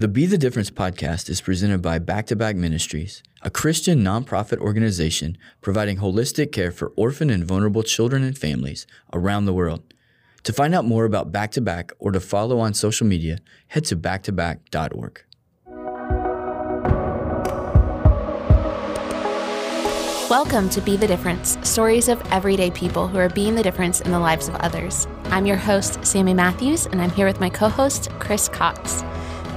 The Be the Difference podcast is presented by Back to Back Ministries, a Christian nonprofit organization providing holistic care for orphan and vulnerable children and families around the world. To find out more about Back to Back or to follow on social media, head to backtoback.org. Welcome to Be the Difference stories of everyday people who are being the difference in the lives of others. I'm your host, Sammy Matthews, and I'm here with my co host, Chris Cox.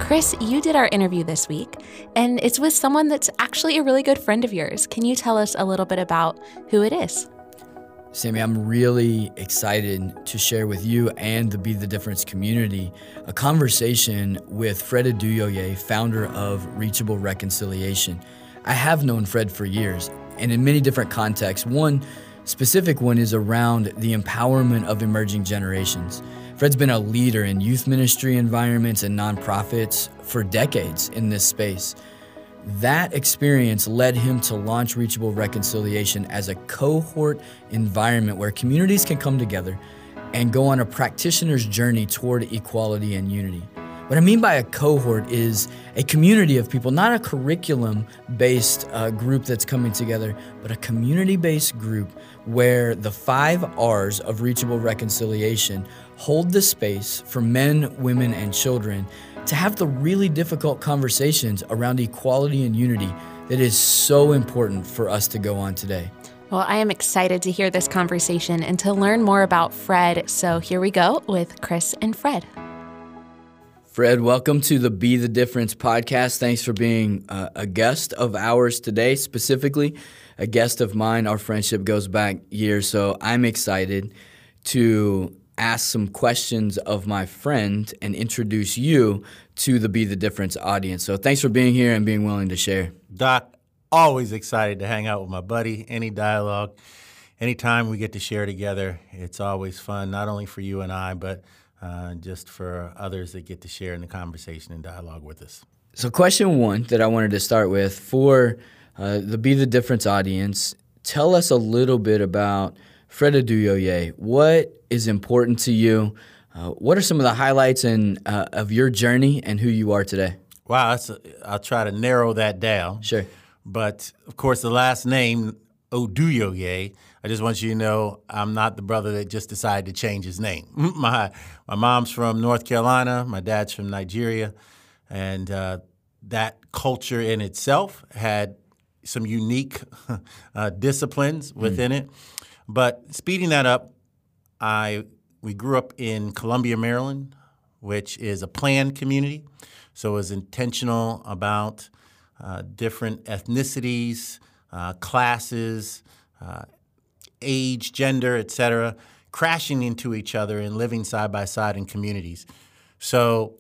Chris, you did our interview this week, and it's with someone that's actually a really good friend of yours. Can you tell us a little bit about who it is? Sammy, I'm really excited to share with you and the Be the Difference community a conversation with Fred Oduyoye, founder of Reachable Reconciliation. I have known Fred for years, and in many different contexts. One specific one is around the empowerment of emerging generations. Fred's been a leader in youth ministry environments and nonprofits for decades in this space. That experience led him to launch Reachable Reconciliation as a cohort environment where communities can come together and go on a practitioner's journey toward equality and unity. What I mean by a cohort is a community of people, not a curriculum based uh, group that's coming together, but a community based group where the five R's of reachable reconciliation hold the space for men, women, and children to have the really difficult conversations around equality and unity that is so important for us to go on today. Well, I am excited to hear this conversation and to learn more about Fred. So here we go with Chris and Fred. Fred, welcome to the Be the Difference podcast. Thanks for being uh, a guest of ours today, specifically a guest of mine. Our friendship goes back years, so I'm excited to ask some questions of my friend and introduce you to the Be the Difference audience. So thanks for being here and being willing to share. Doc, always excited to hang out with my buddy. Any dialogue, anytime we get to share together, it's always fun, not only for you and I, but uh, just for others that get to share in the conversation and dialogue with us. So, question one that I wanted to start with for uh, the Be the Difference audience, tell us a little bit about Fred Oduyoye. What is important to you? Uh, what are some of the highlights in, uh, of your journey and who you are today? Wow, I'll try to narrow that down. Sure. But of course, the last name, Oduyoye, I just want you to know I'm not the brother that just decided to change his name. my my mom's from North Carolina, my dad's from Nigeria, and uh, that culture in itself had some unique uh, disciplines within mm. it. But speeding that up, I we grew up in Columbia, Maryland, which is a planned community, so it was intentional about uh, different ethnicities, uh, classes uh, age, gender, etc., crashing into each other and living side by side in communities. So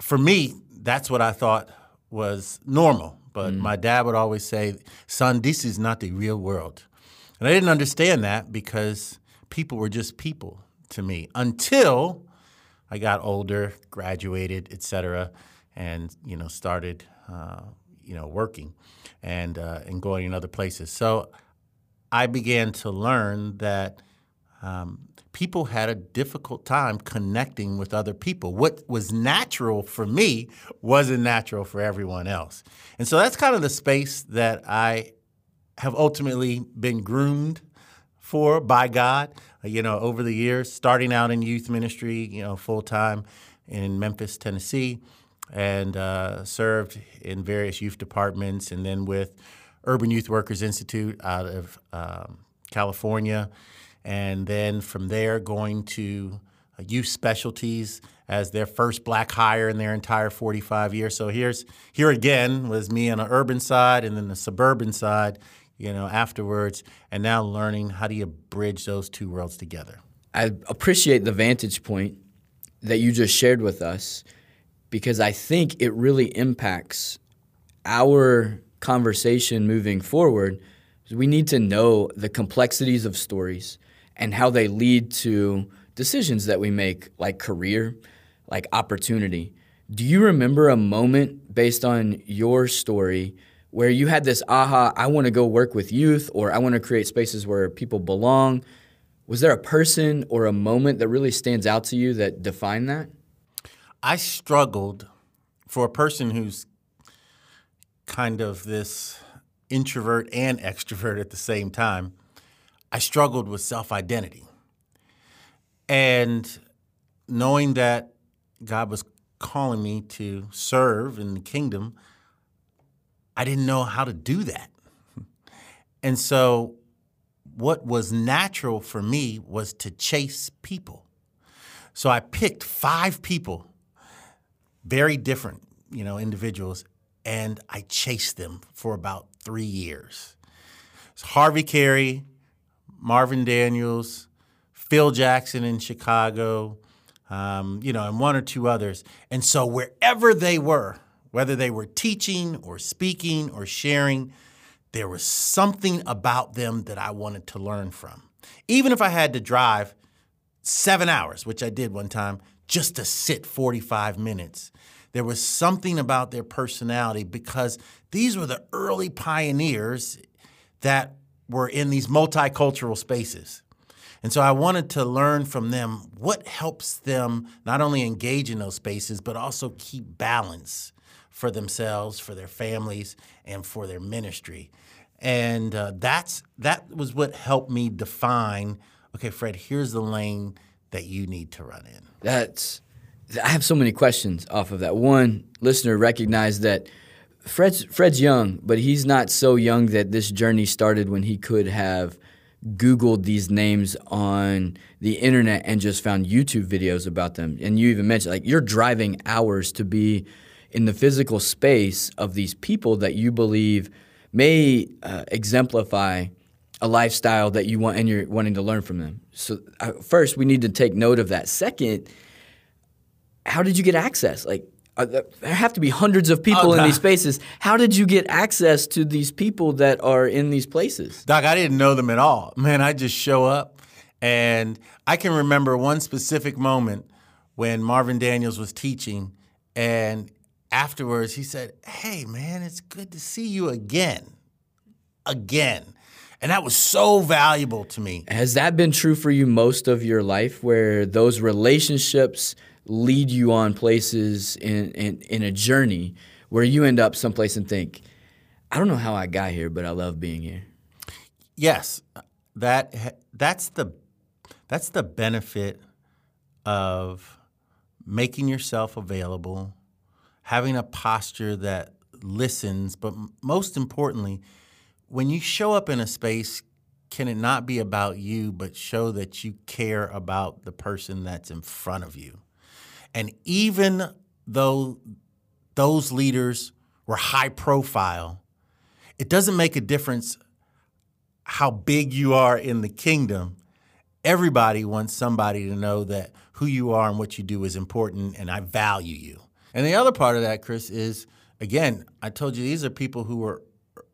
for me, that's what I thought was normal. But mm. my dad would always say, son, this is not the real world. And I didn't understand that because people were just people to me until I got older, graduated, etc., and you know started uh, you know working and uh, and going in other places. So I began to learn that um, people had a difficult time connecting with other people. What was natural for me wasn't natural for everyone else. And so that's kind of the space that I have ultimately been groomed for by God, uh, you know, over the years, starting out in youth ministry, you know, full time in Memphis, Tennessee, and uh, served in various youth departments and then with Urban Youth Workers Institute out of um, California, and then from there going to uh, Youth Specialties as their first black hire in their entire 45 years. So here's here again was me on the urban side and then the suburban side, you know, afterwards, and now learning how do you bridge those two worlds together. I appreciate the vantage point that you just shared with us because I think it really impacts our conversation moving forward we need to know the complexities of stories and how they lead to decisions that we make, like career, like opportunity. Do you remember a moment based on your story where you had this aha, I want to go work with youth or I want to create spaces where people belong? Was there a person or a moment that really stands out to you that defined that? I struggled for a person who's kind of this introvert and extrovert at the same time, I struggled with self identity. And knowing that God was calling me to serve in the kingdom, I didn't know how to do that. And so, what was natural for me was to chase people. So, I picked five people, very different, you know, individuals, and I chased them for about three years. It's Harvey Carey, Marvin Daniels, Phil Jackson in Chicago, um, you know, and one or two others. And so wherever they were, whether they were teaching or speaking or sharing, there was something about them that I wanted to learn from. Even if I had to drive seven hours, which I did one time, just to sit 45 minutes there was something about their personality because these were the early pioneers that were in these multicultural spaces. And so I wanted to learn from them what helps them not only engage in those spaces, but also keep balance for themselves, for their families, and for their ministry. And uh, that's that was what helped me define. Okay, Fred, here's the lane that you need to run in. That's I have so many questions off of that. One listener recognized that Fred's Fred's young, but he's not so young that this journey started when he could have Googled these names on the internet and just found YouTube videos about them. And you even mentioned like you're driving hours to be in the physical space of these people that you believe may uh, exemplify a lifestyle that you want and you're wanting to learn from them. So uh, first, we need to take note of that. Second how did you get access? Like, there have to be hundreds of people oh, in these spaces. How did you get access to these people that are in these places? Doc, I didn't know them at all. Man, I just show up. And I can remember one specific moment when Marvin Daniels was teaching. And afterwards, he said, Hey, man, it's good to see you again. Again. And that was so valuable to me. Has that been true for you most of your life where those relationships – lead you on places in, in, in a journey where you end up someplace and think, I don't know how I got here, but I love being here. Yes, that that's the that's the benefit of making yourself available, having a posture that listens, but most importantly, when you show up in a space, can it not be about you, but show that you care about the person that's in front of you? And even though those leaders were high profile, it doesn't make a difference how big you are in the kingdom. Everybody wants somebody to know that who you are and what you do is important and I value you. And the other part of that, Chris, is again, I told you these are people who were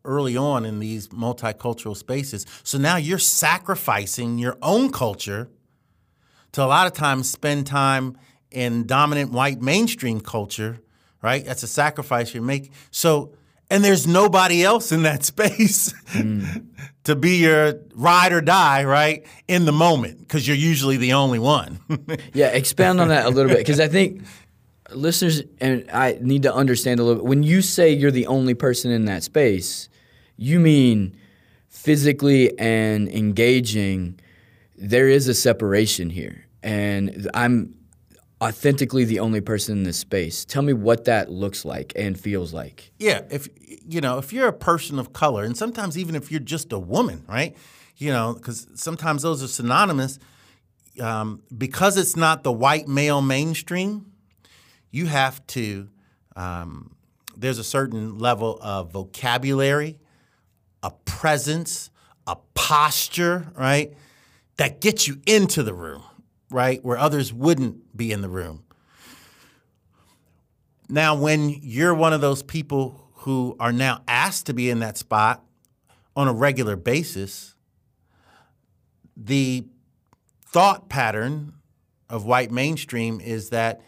early on in these multicultural spaces. So now you're sacrificing your own culture to a lot of times spend time in dominant white mainstream culture, right? That's a sacrifice you make. So, and there's nobody else in that space mm. to be your ride or die, right? In the moment, because you're usually the only one. yeah, expand on that a little bit, because I think listeners and I need to understand a little bit. When you say you're the only person in that space, you mean physically and engaging. There is a separation here, and I'm authentically the only person in this space. Tell me what that looks like and feels like. Yeah, if you know, if you're a person of color, and sometimes even if you're just a woman, right? You know, because sometimes those are synonymous. Um, because it's not the white male mainstream, you have to. Um, there's a certain level of vocabulary, a presence, a posture, right, that gets you into the room right, where others wouldn't be in the room. Now, when you're one of those people who are now asked to be in that spot on a regular basis, the thought pattern of white mainstream is that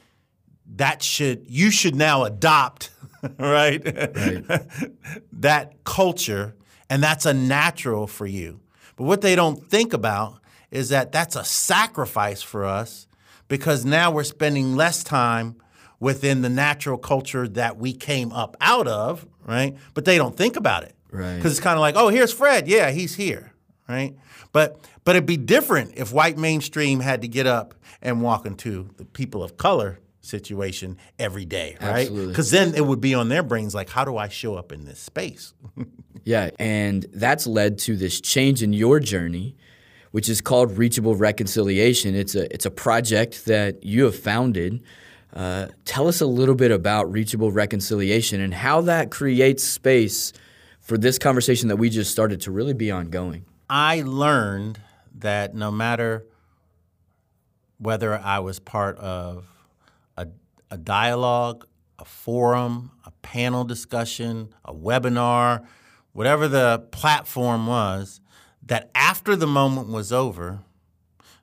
that should you should now adopt right, right. that culture and that's a natural for you but what they don't think about is that that's a sacrifice for us because now we're spending less time within the natural culture that we came up out of, right? But they don't think about it. Right. Because it's kind of like, oh, here's Fred. Yeah, he's here, right? But but it'd be different if white mainstream had to get up and walk into the people of color situation every day, right? Because then it would be on their brains like, how do I show up in this space? Yeah, and that's led to this change in your journey, which is called Reachable Reconciliation. It's a it's a project that you have founded. Uh, tell us a little bit about Reachable Reconciliation and how that creates space for this conversation that we just started to really be ongoing. I learned that no matter whether I was part of a, dialogue, a forum, a panel discussion, a webinar, whatever the platform was, that after the moment was over,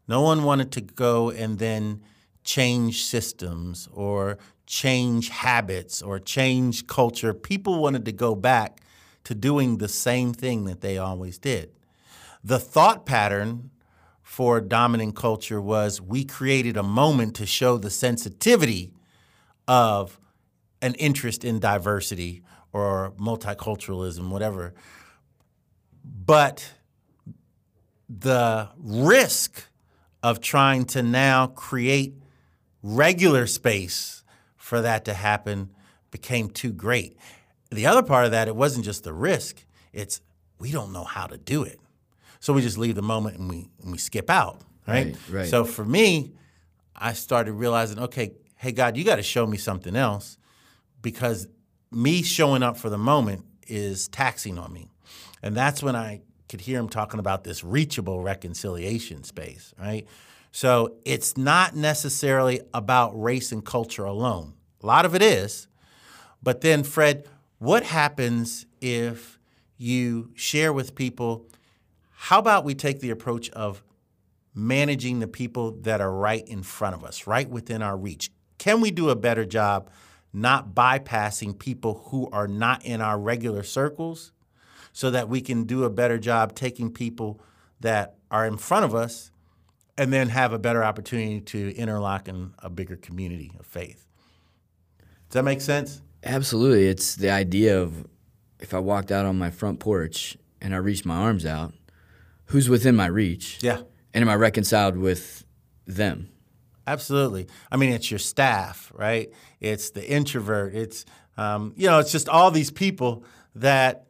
no one wanted to go and then change systems or change habits or change culture. People wanted to go back to doing the same thing that they always did. The thought pattern for dominant culture was we created a moment to show the sensitivity of an interest in diversity or multiculturalism, whatever. But the risk of trying to now create regular space for that to happen became too great. The other part of that, it wasn't just the risk, it's we don't know how to do it. So we just leave the moment and we, and we skip out, right? Right, right. So for me, I started realizing, okay, hey, God, you got to show me something else because me showing up for the moment is taxing on me. And that's when I could hear him talking about this reachable reconciliation space, right? So it's not necessarily about race and culture alone. A lot of it is. But then, Fred, what happens if you share with people? How about we take the approach of managing the people that are right in front of us, right within our reach? Can we do a better job not bypassing people who are not in our regular circles so that we can do a better job taking people that are in front of us and then have a better opportunity to interlock in a bigger community of faith? Does that make sense? Absolutely. It's the idea of if I walked out on my front porch and I reached my arms out, who's within my reach? Yeah. And am I reconciled with them? Absolutely. I mean, it's your staff, right? It's the introvert. It's, um, you know, it's just all these people that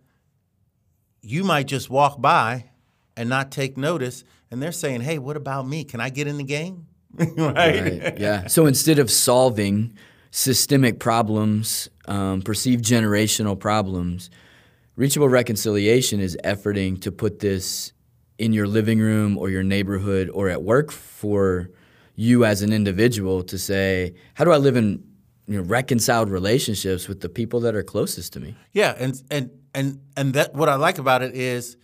you might just walk by and not take notice. And they're saying, hey, what about me? Can I get in the game? right? Right. Yeah. So instead of solving systemic problems, um, perceived generational problems, reachable reconciliation is efforting to put this in your living room or your neighborhood or at work for you as an individual to say, how do I live in you know, reconciled relationships with the people that are closest to me? Yeah, and and and and that what I like about it is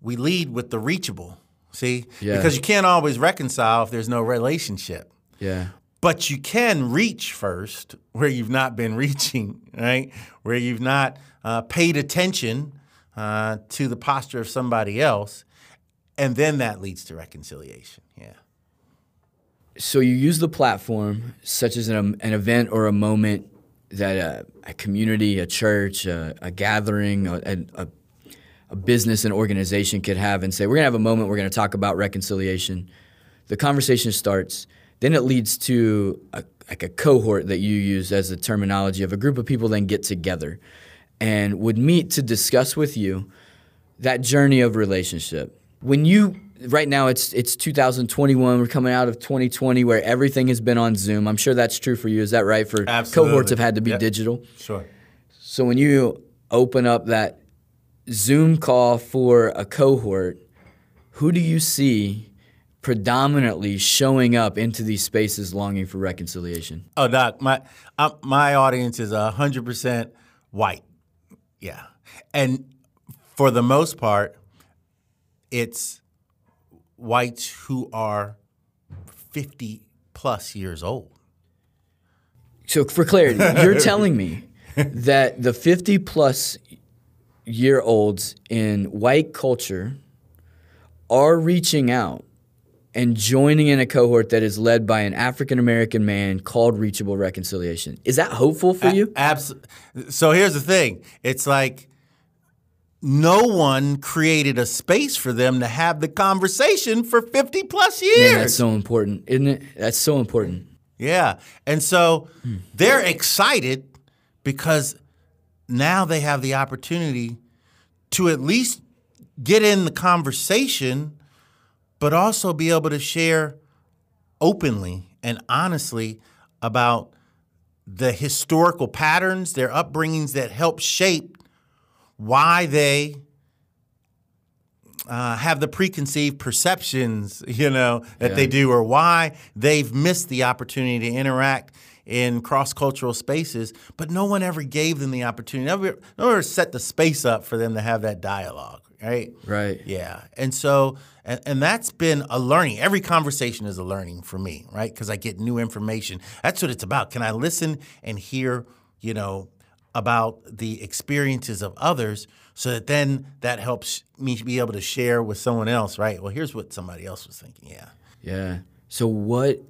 we lead with the reachable. See, Yeah. because you can't always reconcile if there's no relationship. Yeah. But you can reach first where you've not been reaching, right? Where you've not uh, paid attention uh, to the posture of somebody else, and then that leads to reconciliation. Yeah. So you use the platform, such as an, um, an event or a moment that a, a community, a church, a, a gathering, a, a, business, an organization could have, and say, "We're gonna have a moment. We're gonna talk about reconciliation." The conversation starts. Then it leads to like a cohort that you use as the terminology of a group of people then get together and would meet to discuss with you that journey of relationship. When you right now it's it's 2021, we're coming out of 2020 where everything has been on Zoom. I'm sure that's true for you. Is that right? For Absolutely. cohorts have had to be Yep. digital. Sure. So when you open up that Zoom call for a cohort, who do you see predominantly showing up into these spaces longing for reconciliation? Oh, Doc, my uh, my audience is hundred percent white. Yeah, and for the most part, it's whites who are fifty plus years old. So for clarity, you're telling me that the 50 plus year olds in white culture are reaching out and joining in a cohort that is led by an African American man called Reachable Reconciliation. Is that hopeful for you? Absolutely. So here's the thing it's like no one created a space for them to have the conversation for 50 plus years. Man, that's so important, isn't it? That's so important. Yeah. And so they're excited because now they have the opportunity to at least get in the conversation, but also be able to share openly and honestly about the historical patterns, their upbringings that help shape why they uh, have the preconceived perceptions, you know, that Yeah. they do, or why they've missed the opportunity to interact in cross-cultural spaces, but no one ever gave them the opportunity, never, no one ever set the space up for them to have that dialogue, right? Right. Yeah, and so and, and that's been a learning. Every conversation is a learning for me, right? Because I get new information. That's what it's about. Can I listen and hear, you know, about the experiences of others, so that then that helps me be able to share with someone else, right? Well, here's what somebody else was thinking. Yeah. Yeah. So, what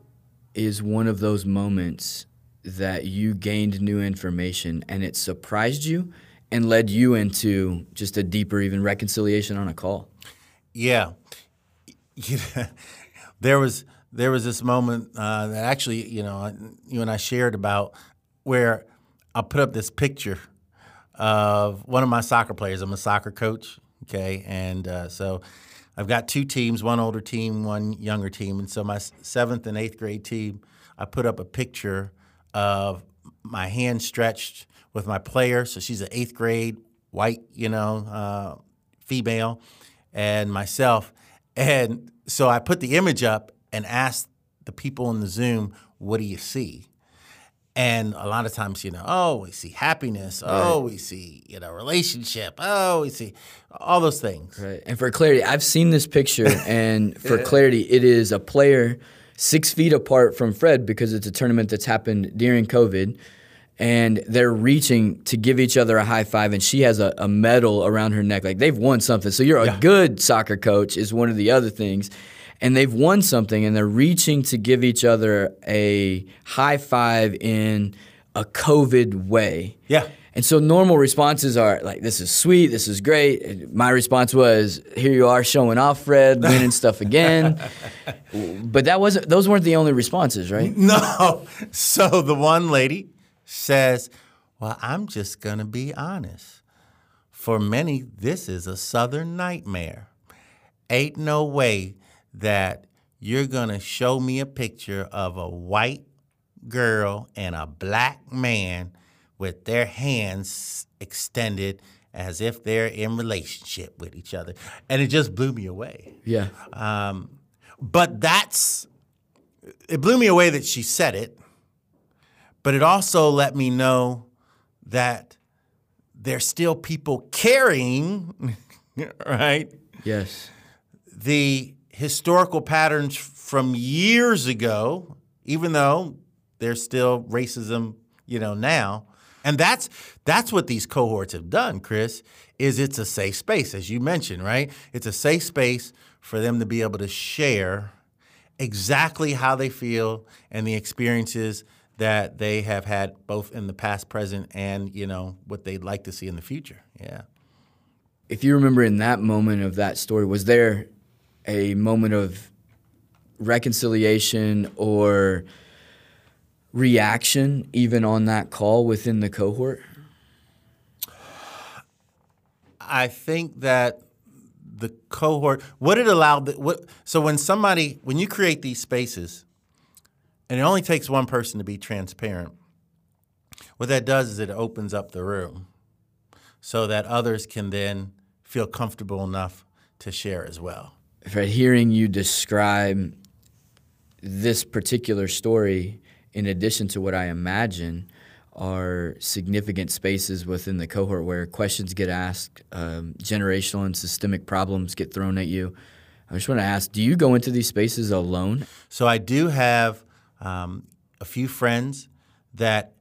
is one of those moments that you gained new information and it surprised you and led you into just a deeper, even reconciliation on a call? Yeah, there was there was this moment uh, that actually you know you and I shared about where I put up this picture of one of my soccer players. I'm a soccer coach, okay, and uh, so I've got two teams, one older team, one younger team, and so my seventh and eighth grade team, I put up a picture of my hand stretched with my player. So she's an eighth grade white, you know, uh, female, and myself. And so I put the image up and asked the people in the Zoom, "What do you see?" And a lot of times, you know, oh, we see happiness. Oh, we see, you know, relationship. Oh, we see all those things. Right. And for clarity, I've seen this picture, and for clarity, it is a player six feet apart from Fred because it's a tournament that's happened during COVID. And they're reaching to give each other a high five, and she has a, a medal around her neck. Like they've won something. So you're a good soccer coach, is one of the other things. And they've won something, and they're reaching to give each other a high five in a COVID way. Yeah. And so normal responses are like, "This is sweet, this is great." And my response was, "Here you are showing off, Fred, winning stuff again." but that wasn't; those weren't the only responses, right? No. So the one lady says, Well, I'm just going to be honest. For many, this is a Southern nightmare. Ain't no way that you're going to show me a picture of a white girl and a black man with their hands extended as if they're in relationship with each other. And it just blew me away. Yeah, Um, but that's it blew me away that she said it, but it also let me know that there's still people carrying, right, yes, the historical patterns from years ago, even though there's still racism, you know, now. And that's that's what these cohorts have done, Chris, is it's a safe space, as you mentioned, right? It's a safe space for them to be able to share exactly how they feel and the experiences that they have had both in the past, present, and you know what they'd like to see in the future. Yeah. if you remember in that moment of that story, was there a moment of reconciliation or reaction even on that call within the cohort? I think that the cohort, what it allowed, what so when somebody, when you create these spaces, and it only takes one person to be transparent, what that does is it opens up the room, so that others can then feel comfortable enough to share as well. Fred, hearing you describe this particular story, in addition to what I imagine are significant spaces within the cohort where questions get asked, um, generational and systemic problems get thrown at you. I just want to ask do you go into these spaces alone? So I do have um, a few friends that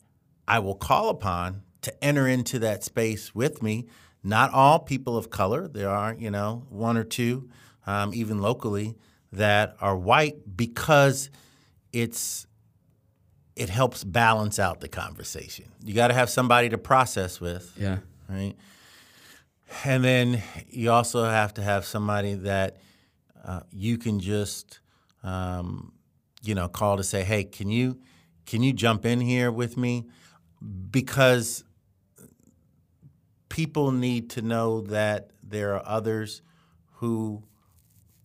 I will call upon to enter into that space with me. Not all people of color. There are, you know, one or two, um, even locally, that are white because it's it helps balance out the conversation. You got to have somebody to process with. Yeah. Right. And then you also have to have somebody that uh, you can just, um, you know, call to say, "Hey, can you can you jump in here with me?" Because people need to know that there are others who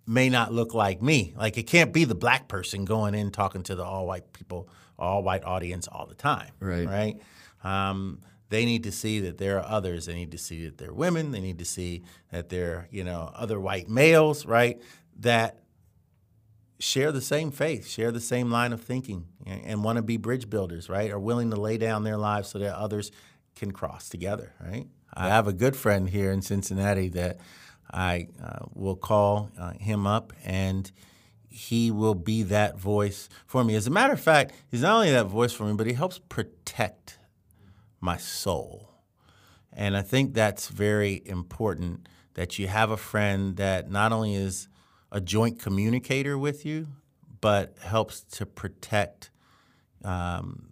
may not look like me. Like it can't be the black person going in talking to the all white people, all white audience all the time. Right. Right. Um, they need to see that there are others. They need to see that they're women. They need to see that they're you know other white males. Right. That share the same faith, share the same line of thinking, and, and want to be bridge builders. Right. Are willing to lay down their lives so that others can cross together. Right. I have a good friend here in Cincinnati that I uh, will call uh, him up and he will be that voice for me. As a matter of fact, he's not only that voice for me, but he helps protect my soul. And I think that's very important that you have a friend that not only is a joint communicator with you, but helps to protect um,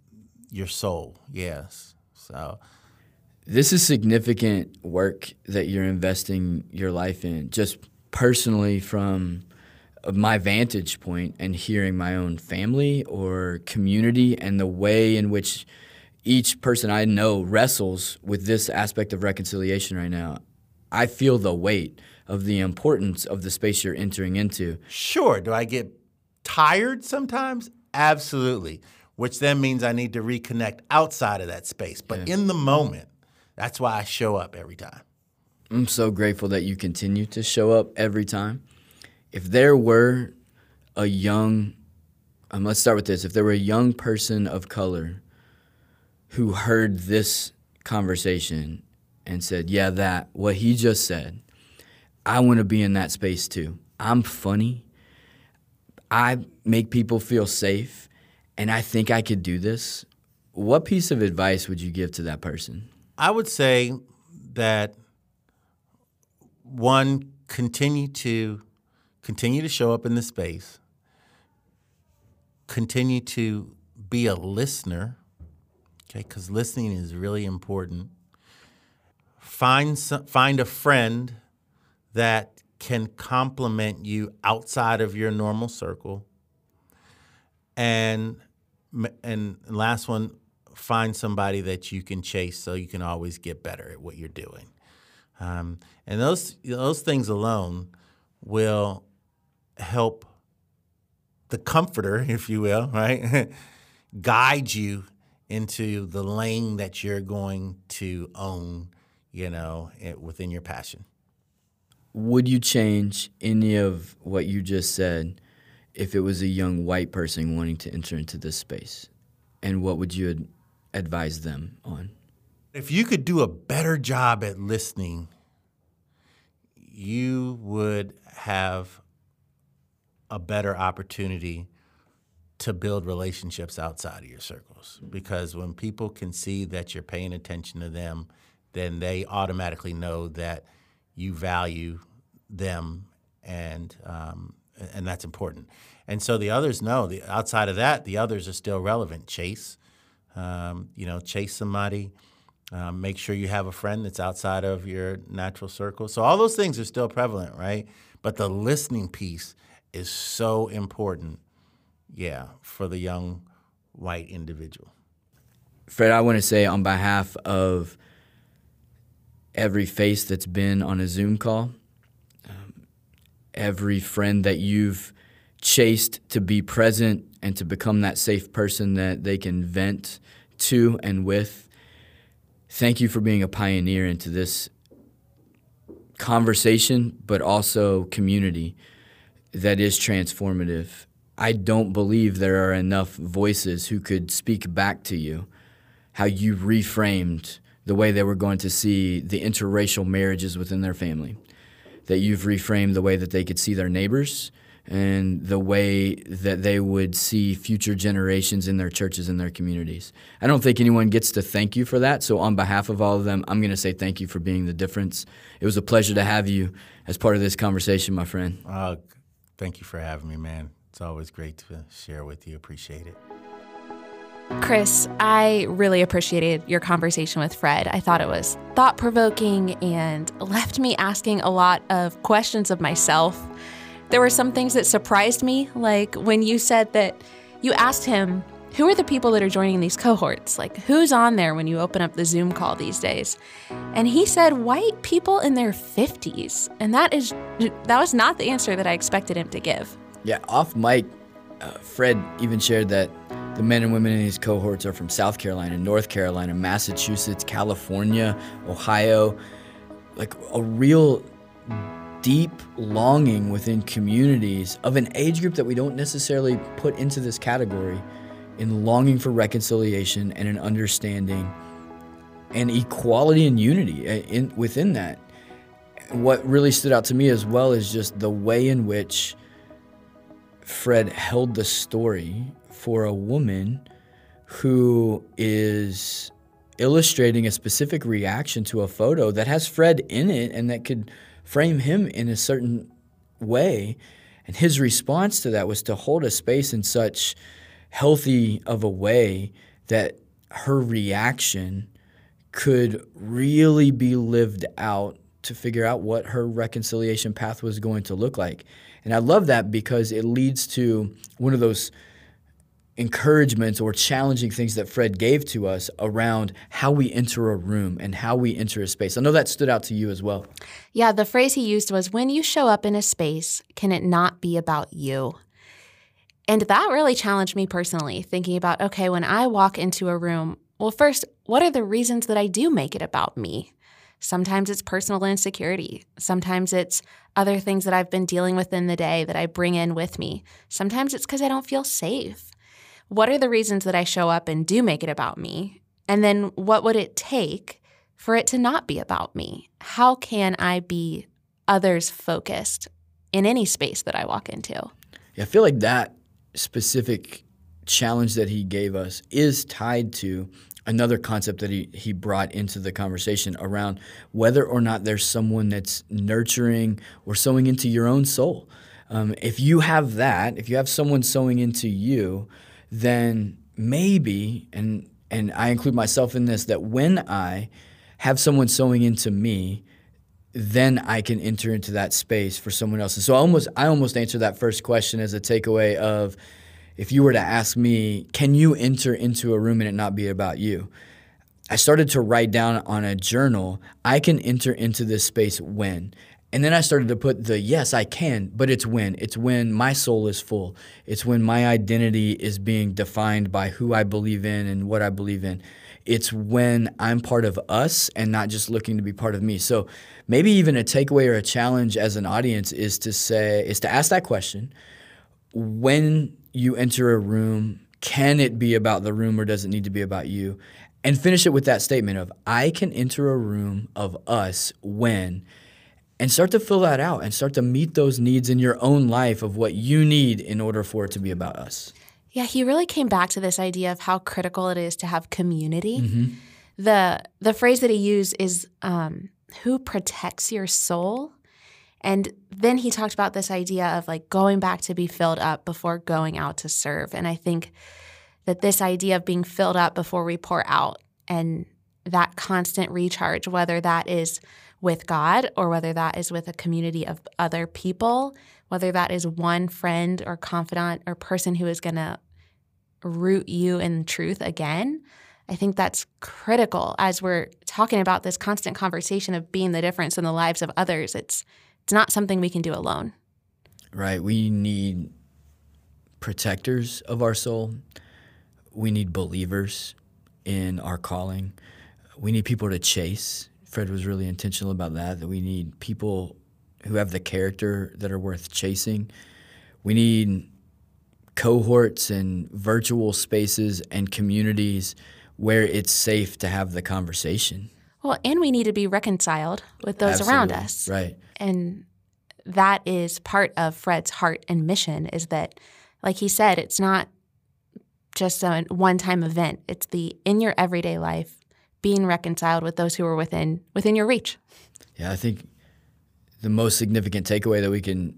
your soul. Yes. So this is significant work that you're investing your life in, just personally from uh, my vantage point and hearing my own family or community and the way in which each person I know wrestles with this aspect of reconciliation right now. I feel the weight of the importance of the space you're entering into. Sure. Do I get tired sometimes? Absolutely. Which then means I need to reconnect outside of that space. But yeah. in the moment, that's why I show up every time. I'm so grateful that you continue to show up every time. If there were a young, um, let's start with this. If there were a young person of color who heard this conversation and said, Yeah, that, what he just said, I want to be in that space too. I'm funny. I make people feel safe, and I think I could do this. What piece of advice would you give to that person? I would say that one continue to continue to show up in the space, continue to be a listener, okay? Because listening is really important. Find some, find a friend that can complement you outside of your normal circle, and and last one find somebody that you can chase so you can always get better at what you're doing. Um, and those those things alone will help the comforter, if you will, right, guide you into the lane that you're going to own, you know, within your passion. Would you change any of what you just said if it was a young white person wanting to enter into this space? And what would you advise them on? If you could do a better job at listening, you would have a better opportunity to build relationships outside of your circles. Because when people can see that you're paying attention to them, then they automatically know that you value them, and um, and that's important. And so the others know. The outside of that, the others are still relevant. Chase, um, you know, chase somebody. Um, make sure you have a friend that's outside of your natural circle. So all those things are still prevalent, right? But the listening piece is so important, yeah, for the young white individual. Fred, I want to say on behalf of every face that's been on a Zoom call, um, every friend that you've chased to be present and to become that safe person that they can vent to and with. Thank you for being a pioneer into this conversation, but also community that is transformative. I don't believe there are enough voices who could speak back to you how you reframed the way they were going to see the interracial marriages within their family, that you've reframed the way that they could see their neighbors and the way that they would see future generations in their churches and their communities. I don't think anyone gets to thank you for that. So, on behalf of all of them, I'm going to say thank you for being the difference. It was a pleasure to have you as part of this conversation, my friend. Uh, Thank you for having me, man. It's always great to share with you. Appreciate it. Chris, I really appreciated your conversation with Fred. I thought it was thought provoking and left me asking a lot of questions of myself. There were some things that surprised me, like when you said that you asked him, Who are the people that are joining these cohorts? Like, who's on there when you open up the Zoom call these days? And he said, White people in their 50s. And that is, that was not the answer that I expected him to give. Yeah, off mic, uh, Fred even shared that the men and women in these cohorts are from South Carolina, North Carolina, Massachusetts, California, Ohio. Like a real deep longing within communities of an age group that we don't necessarily put into this category in longing for reconciliation and an understanding and equality and unity uh, in, within that. What really stood out to me as well is just the way in which Fred held the story for a woman who is illustrating a specific reaction to a photo that has Fred in it and that could frame him in a certain way. And his response to that was to hold a space in such healthy of a way that her reaction could really be lived out to figure out what her reconciliation path was going to look like. And I love that because it leads to one of those encouragements or challenging things that Fred gave to us around how we enter a room and how we enter a space. I know that stood out to you as well. Yeah, the phrase he used was when you show up in a space, can it not be about you? And that really challenged me personally, thinking about okay, when I walk into a room, well, first, what are the reasons that I do make it about me? Sometimes it's personal insecurity. Sometimes it's other things that I've been dealing with in the day that I bring in with me. Sometimes it's because I don't feel safe. What are the reasons that I show up and do make it about me? And then what would it take for it to not be about me? How can I be others focused in any space that I walk into? Yeah, I feel like that specific challenge that he gave us is tied to another concept that he, he brought into the conversation around whether or not there's someone that's nurturing or sowing into your own soul. Um, if you have that, if you have someone sowing into you, then maybe, and and I include myself in this, that when I have someone sowing into me, then I can enter into that space for someone else. And so I almost I almost answer that first question as a takeaway of if you were to ask me, can you enter into a room and it not be about you? I started to write down on a journal, I can enter into this space when. And then I started to put the yes, I can, but it's when. It's when my soul is full. It's when my identity is being defined by who I believe in and what I believe in. It's when I'm part of us and not just looking to be part of me. So maybe even a takeaway or a challenge as an audience is to say, is to ask that question. When you enter a room, can it be about the room or does it need to be about you? And finish it with that statement of, I can enter a room of us when and start to fill that out and start to meet those needs in your own life of what you need in order for it to be about us. Yeah, he really came back to this idea of how critical it is to have community. Mm-hmm. The the phrase that he used is um, who protects your soul. And then he talked about this idea of like going back to be filled up before going out to serve. And I think that this idea of being filled up before we pour out and that constant recharge, whether that is with God or whether that is with a community of other people, whether that is one friend or confidant or person who is going to root you in truth again. I think that's critical as we're talking about this constant conversation of being the difference in the lives of others. It's it's not something we can do alone. Right. We need protectors of our soul. We need believers in our calling. We need people to chase Fred was really intentional about that, that we need people who have the character that are worth chasing. We need cohorts and virtual spaces and communities where it's safe to have the conversation. Well, and we need to be reconciled with those Absolutely. around us. Right. And that is part of Fred's heart and mission is that like he said, it's not just a one-time event. It's the in your everyday life being reconciled with those who are within within your reach. Yeah, I think the most significant takeaway that we can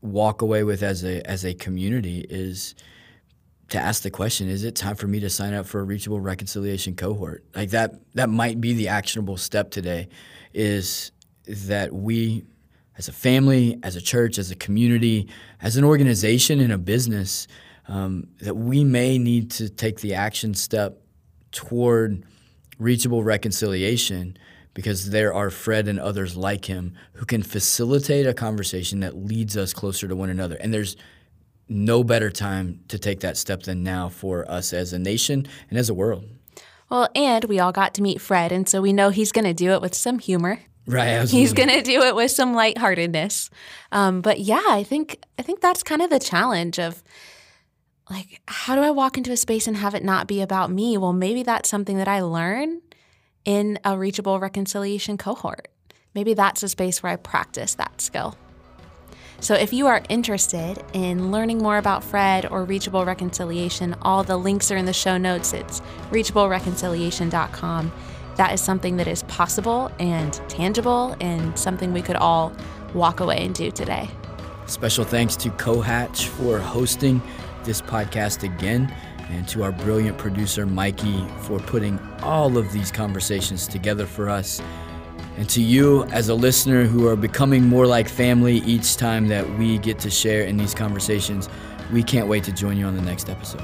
walk away with as a as a community is to ask the question is it time for me to sign up for a reachable reconciliation cohort like that that might be the actionable step today is that we as a family as a church as a community as an organization and a business um, that we may need to take the action step toward reachable reconciliation because there are Fred and others like him who can facilitate a conversation that leads us closer to one another. And there's no better time to take that step than now for us as a nation and as a world. Well, and we all got to meet Fred, and so we know he's going to do it with some humor. Right, absolutely. He's going to do it with some lightheartedness. Um, but yeah, I think I think that's kind of the challenge of like how do I walk into a space and have it not be about me? Well, maybe that's something that I learn in a reachable reconciliation cohort. Maybe that's a space where I practice that skill. So, if you are interested in learning more about Fred or Reachable Reconciliation, all the links are in the show notes. It's reachablereconciliation.com. That is something that is possible and tangible and something we could all walk away and do today. Special thanks to Cohatch for hosting this podcast again, and to our brilliant producer, Mikey, for putting all of these conversations together for us. And to you, as a listener who are becoming more like family each time that we get to share in these conversations, we can't wait to join you on the next episode.